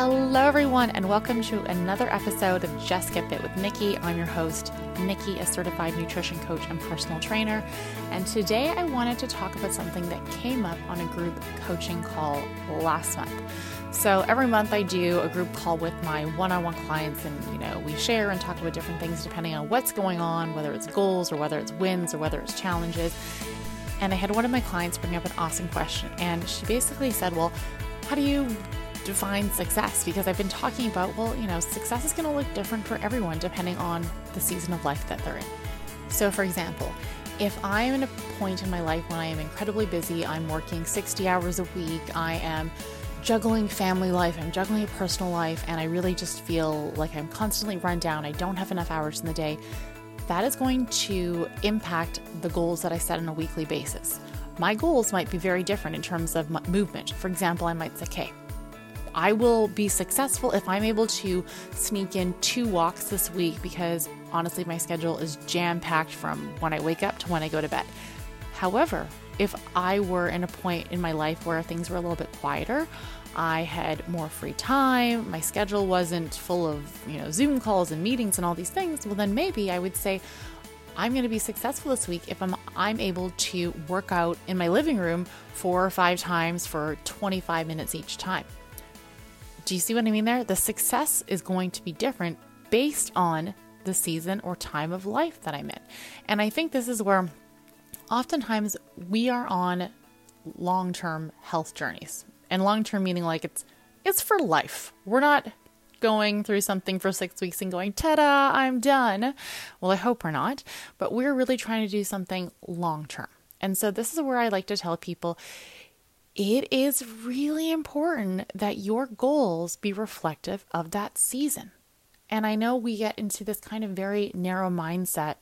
Hello, everyone, and welcome to another episode of Just Get Fit with Nikki. I'm your host, Nikki, a certified nutrition coach and personal trainer. And today I wanted to talk about something that came up on a group coaching call last month. So every month I do a group call with my one-on-one clients and you know, we share and talk about different things depending on what's going on, whether it's goals or whether it's wins or whether it's challenges. And I had one of my clients bring up an awesome question and she basically said, "Well, how do you define success because I've been talking about, well, you know, success is going to look different for everyone depending on the season of life that they're in. So, for example, if I'm in a point in my life when I am incredibly busy, I'm working 60 hours a week, I am juggling family life, I'm juggling a personal life, and I really just feel like I'm constantly run down, I don't have enough hours in the day, that is going to impact the goals that I set on a weekly basis. My goals might be very different in terms of movement. For example, I might say, okay, I will be successful if I'm able to sneak in two walks this week because honestly, my schedule is jam packed from when I wake up to when I go to bed. However, if I were in a point in my life where things were a little bit quieter, I had more free time, my schedule wasn't full of, you know, Zoom calls and meetings and all these things, well then maybe I would say I'm going to be successful this week if I'm I'm able to work out in my living room four or five times for 25 minutes each time. Do you see what I mean there? The success is going to be different based on the season or time of life that I'm in. And I think this is where oftentimes we are on long-term health journeys. And long-term meaning like it's it's for life. We're not going through something for 6 weeks and going, "Ta-da, I'm done." Well, I hope we're not, but we're really trying to do something long-term. And so this is where I like to tell people it is really important that your goals be reflective of that season. And I know we get into this kind of very narrow mindset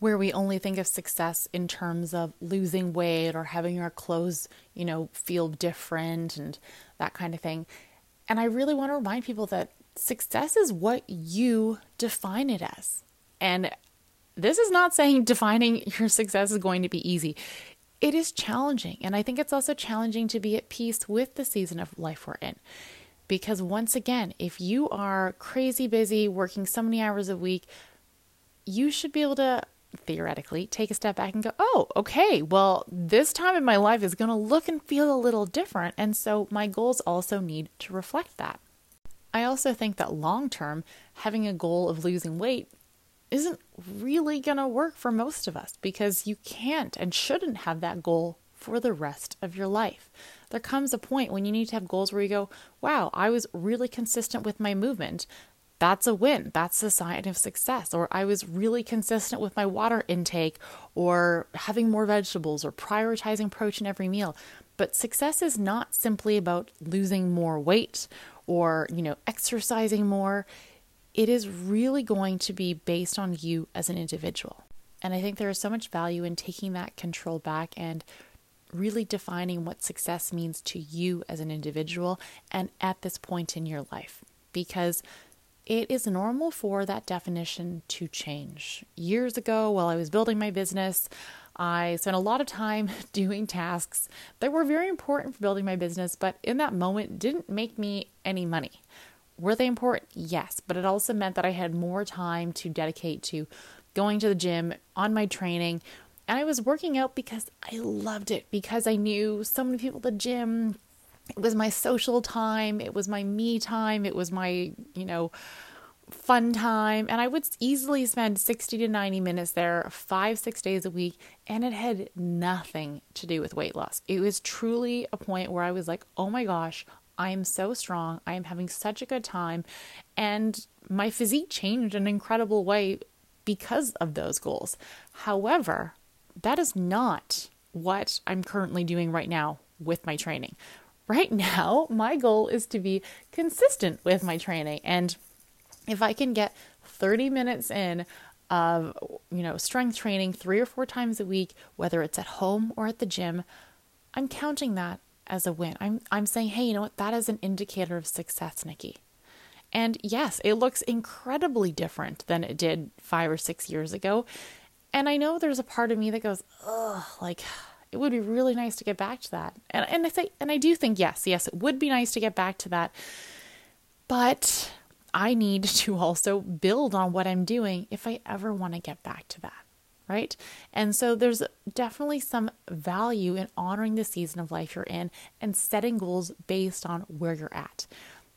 where we only think of success in terms of losing weight or having our clothes, you know, feel different and that kind of thing. And I really want to remind people that success is what you define it as. And this is not saying defining your success is going to be easy it is challenging. And I think it's also challenging to be at peace with the season of life we're in. Because once again, if you are crazy busy, working so many hours a week, you should be able to theoretically take a step back and go, oh, okay, well, this time in my life is going to look and feel a little different. And so my goals also need to reflect that. I also think that long term, having a goal of losing weight isn't really going to work for most of us because you can't and shouldn't have that goal for the rest of your life. There comes a point when you need to have goals where you go, wow, I was really consistent with my movement. That's a win. That's a sign of success. Or I was really consistent with my water intake or having more vegetables or prioritizing protein every meal. But success is not simply about losing more weight or, you know, exercising more it is really going to be based on you as an individual. And I think there is so much value in taking that control back and really defining what success means to you as an individual and at this point in your life. Because it is normal for that definition to change. Years ago, while I was building my business, I spent a lot of time doing tasks that were very important for building my business, but in that moment didn't make me any money. Were they important? Yes, but it also meant that I had more time to dedicate to going to the gym, on my training, and I was working out because I loved it, because I knew so many people at the gym. It was my social time, it was my me time, it was my, you know, fun time. And I would easily spend 60 to 90 minutes there, five, six days a week. And it had nothing to do with weight loss. It was truly a point where I was like, oh my gosh, I am so strong. I am having such a good time. And my physique changed in an incredible way because of those goals. However, that is not what I'm currently doing right now with my training. Right now, my goal is to be consistent with my training. And if I can get 30 minutes in of, you know, strength training 3 or 4 times a week, whether it's at home or at the gym, I'm counting that as a win. I'm I'm saying, hey, you know what? That is an indicator of success, Nikki. And yes, it looks incredibly different than it did five or six years ago. And I know there's a part of me that goes, ugh, like it would be really nice to get back to that. And and I say and I do think yes, yes, it would be nice to get back to that. But I need to also build on what I'm doing if I ever want to get back to that. Right. And so there's definitely some value in honoring the season of life you're in and setting goals based on where you're at.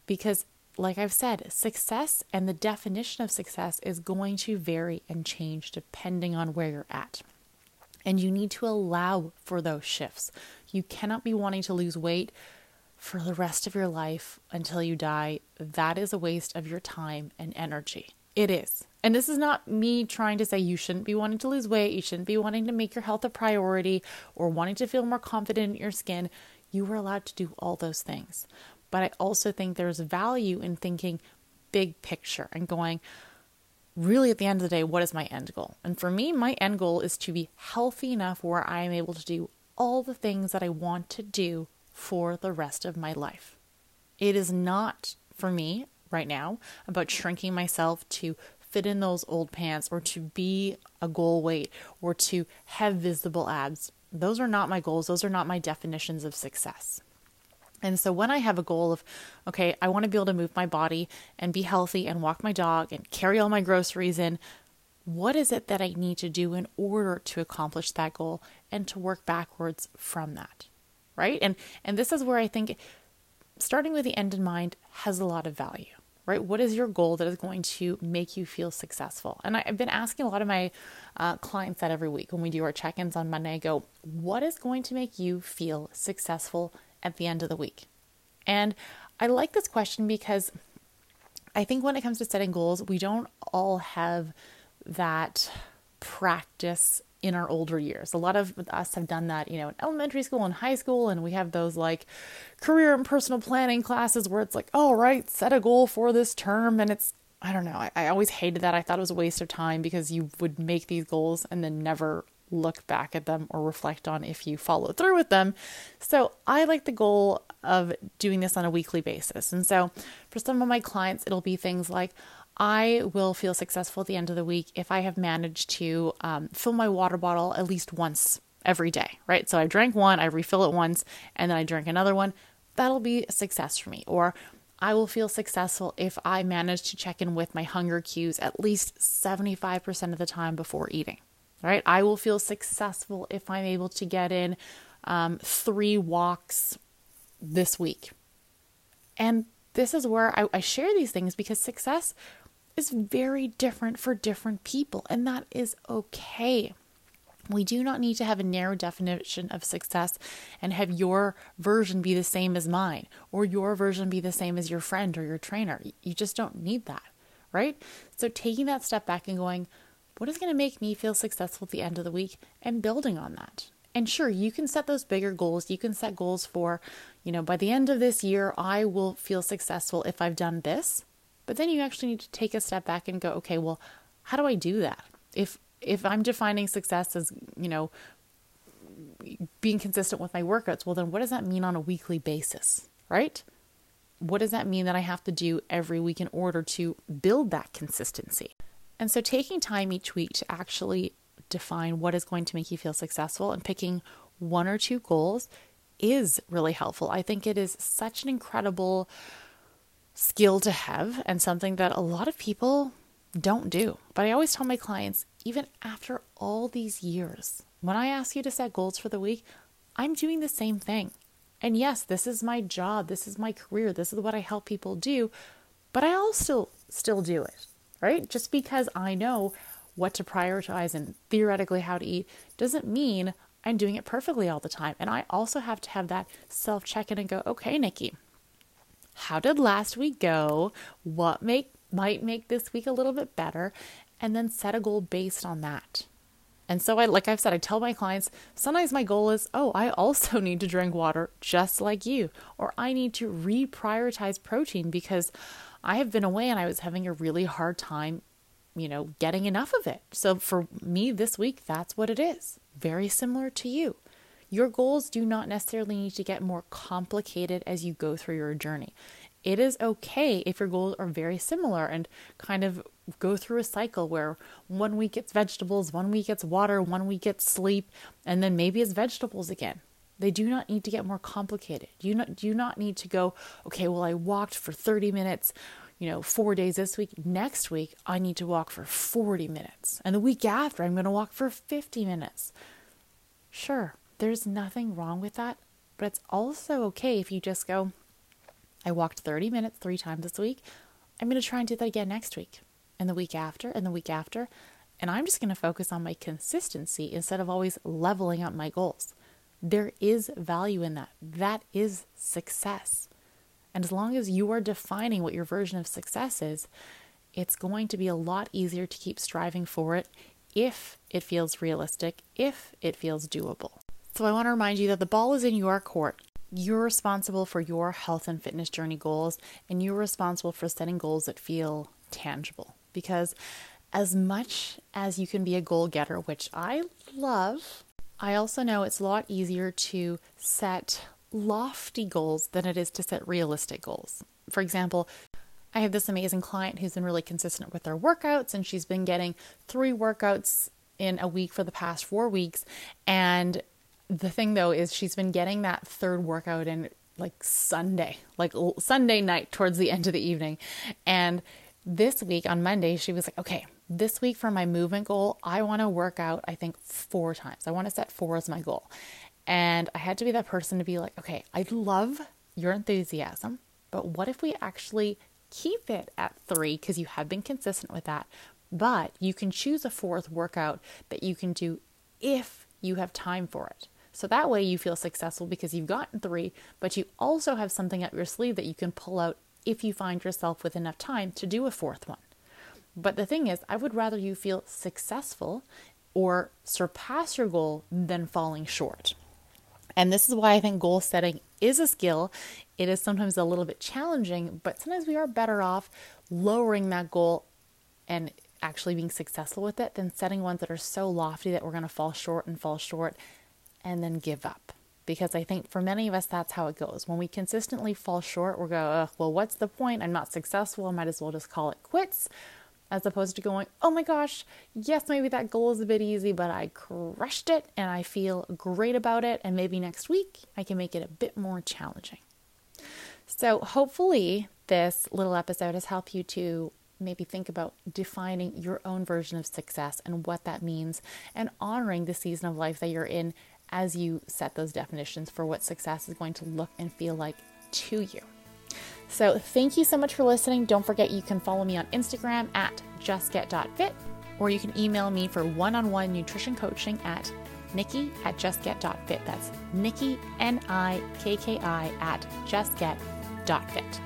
Because, like I've said, success and the definition of success is going to vary and change depending on where you're at. And you need to allow for those shifts. You cannot be wanting to lose weight for the rest of your life until you die, that is a waste of your time and energy. It is. And this is not me trying to say you shouldn't be wanting to lose weight, you shouldn't be wanting to make your health a priority, or wanting to feel more confident in your skin. You are allowed to do all those things. But I also think there's value in thinking big picture and going, really at the end of the day, what is my end goal? And for me, my end goal is to be healthy enough where I am able to do all the things that I want to do for the rest of my life. It is not for me right now about shrinking myself to fit in those old pants or to be a goal weight or to have visible abs. Those are not my goals. Those are not my definitions of success. And so when I have a goal of, okay, I want to be able to move my body and be healthy and walk my dog and carry all my groceries in, what is it that I need to do in order to accomplish that goal and to work backwards from that? right? And and this is where I think starting with the end in mind has a lot of value, right? What is your goal that is going to make you feel successful? And I, have been asking a lot of my uh, clients that every week when we do our check ins on Monday. I go, what is going to make you feel successful at the end of the week? And I like this question because I think when it comes to setting goals, we don't all have that practice in our older years. A lot of us have done that, you know, in elementary school and high school, and we have those like career and personal planning classes where it's like, oh, right, set a goal for this term. And it's, I don't know, I, I always hated that. I thought it was a waste of time because you would make these goals and then never look back at them or reflect on if you follow through with them. So I like the goal of doing this on a weekly basis. And so for some of my clients, it'll be things like, I will feel successful at the end of the week if I have managed to um, fill my water bottle at least once every day, right? So I drank one, I refill it once, and then I drink another one. That'll be a success for me. Or I will feel successful if I manage to check in with my hunger cues at least 75% of the time before eating, right? I will feel successful if I'm able to get in um, three walks this week. And this is where I, I share these things because success is very different for different people, and that is okay. We do not need to have a narrow definition of success and have your version be the same as mine or your version be the same as your friend or your trainer. You just don't need that, right? So, taking that step back and going, what is going to make me feel successful at the end of the week and building on that. And sure, you can set those bigger goals. You can set goals for, you know, by the end of this year, I will feel successful if I've done this. But then you actually need to take a step back and go, okay, well, how do I do that? If if I'm defining success as, you know, being consistent with my workouts, well then what does that mean on a weekly basis, right? What does that mean that I have to do every week in order to build that consistency? And so taking time each week to actually define what is going to make you feel successful and picking one or two goals is really helpful. I think it is such an incredible skill to have and something that a lot of people don't do. But I always tell my clients, even after all these years, when I ask you to set goals for the week, I'm doing the same thing. And yes, this is my job, this is my career, this is what I help people do, but I also still do it, right? Just because I know what to prioritize and theoretically how to eat doesn't mean I'm doing it perfectly all the time. And I also have to have that self check in and go, okay, Nikki, how did last week go? What make might make this week a little bit better? And then set a goal based on that. And so I like I've said, I tell my clients, sometimes my goal is, oh, I also need to drink water just like you, or I need to reprioritize protein because I have been away and I was having a really hard time, you know, getting enough of it. So for me this week, that's what it is. Very similar to you. Your goals do not necessarily need to get more complicated as you go through your journey. It is okay if your goals are very similar and kind of go through a cycle where one week it's vegetables, one week it's water, one week it's sleep, and then maybe it's vegetables again. They do not need to get more complicated. You not do not need to go, okay, well I walked for 30 minutes, you know, 4 days this week. Next week I need to walk for 40 minutes. And the week after I'm going to walk for 50 minutes. Sure, there's nothing wrong with that, but it's also okay if you just go I walked 30 minutes 3 times this week. I'm going to try and do that again next week and the week after and the week after. And I'm just going to focus on my consistency instead of always leveling up my goals. There is value in that. That is success. And as long as you are defining what your version of success is, it's going to be a lot easier to keep striving for it if it feels realistic, if it feels doable. So I want to remind you that the ball is in your court. You're responsible for your health and fitness journey goals, and you're responsible for setting goals that feel tangible. Because as much as you can be a goal getter, which I love, I also know it's a lot easier to set lofty goals than it is to set realistic goals. For example, I have this amazing client who's been really consistent with her workouts, and she's been getting three workouts in a week for the past four weeks. And the thing though is, she's been getting that third workout in like Sunday, like Sunday night towards the end of the evening. And this week on Monday, she was like, okay, this week for my movement goal, I want to work out, I think, four times. I want to set four as my goal. And I had to be that person to be like, okay, I love your enthusiasm, but what if we actually keep it at three because you have been consistent with that? But you can choose a fourth workout that you can do if you have time for it. So that way you feel successful because you've gotten three, but you also have something up your sleeve that you can pull out if you find yourself with enough time to do a fourth one. But the thing is, I would rather you feel successful or surpass your goal than falling short. And this is why I think goal setting is a skill. It is sometimes a little bit challenging, but sometimes we are better off lowering that goal and actually being successful with it than setting ones that are so lofty that we're going to fall short and fall short and then give up because I think for many of us, that's how it goes. When we consistently fall short, we're going, well, what's the point? I'm not successful. I might as well just call it quits, as opposed to going, oh my gosh, yes, maybe that goal is a bit easy, but I crushed it and I feel great about it. And maybe next week I can make it a bit more challenging. So, hopefully, this little episode has helped you to maybe think about defining your own version of success and what that means and honoring the season of life that you're in as you set those definitions for what success is going to look and feel like to you. So, thank you so much for listening. Don't forget you can follow me on Instagram at justget.fit or you can email me for one on one nutrition coaching at nikki at justget.fit. That's Nikki, N I K K I, at justget.fit.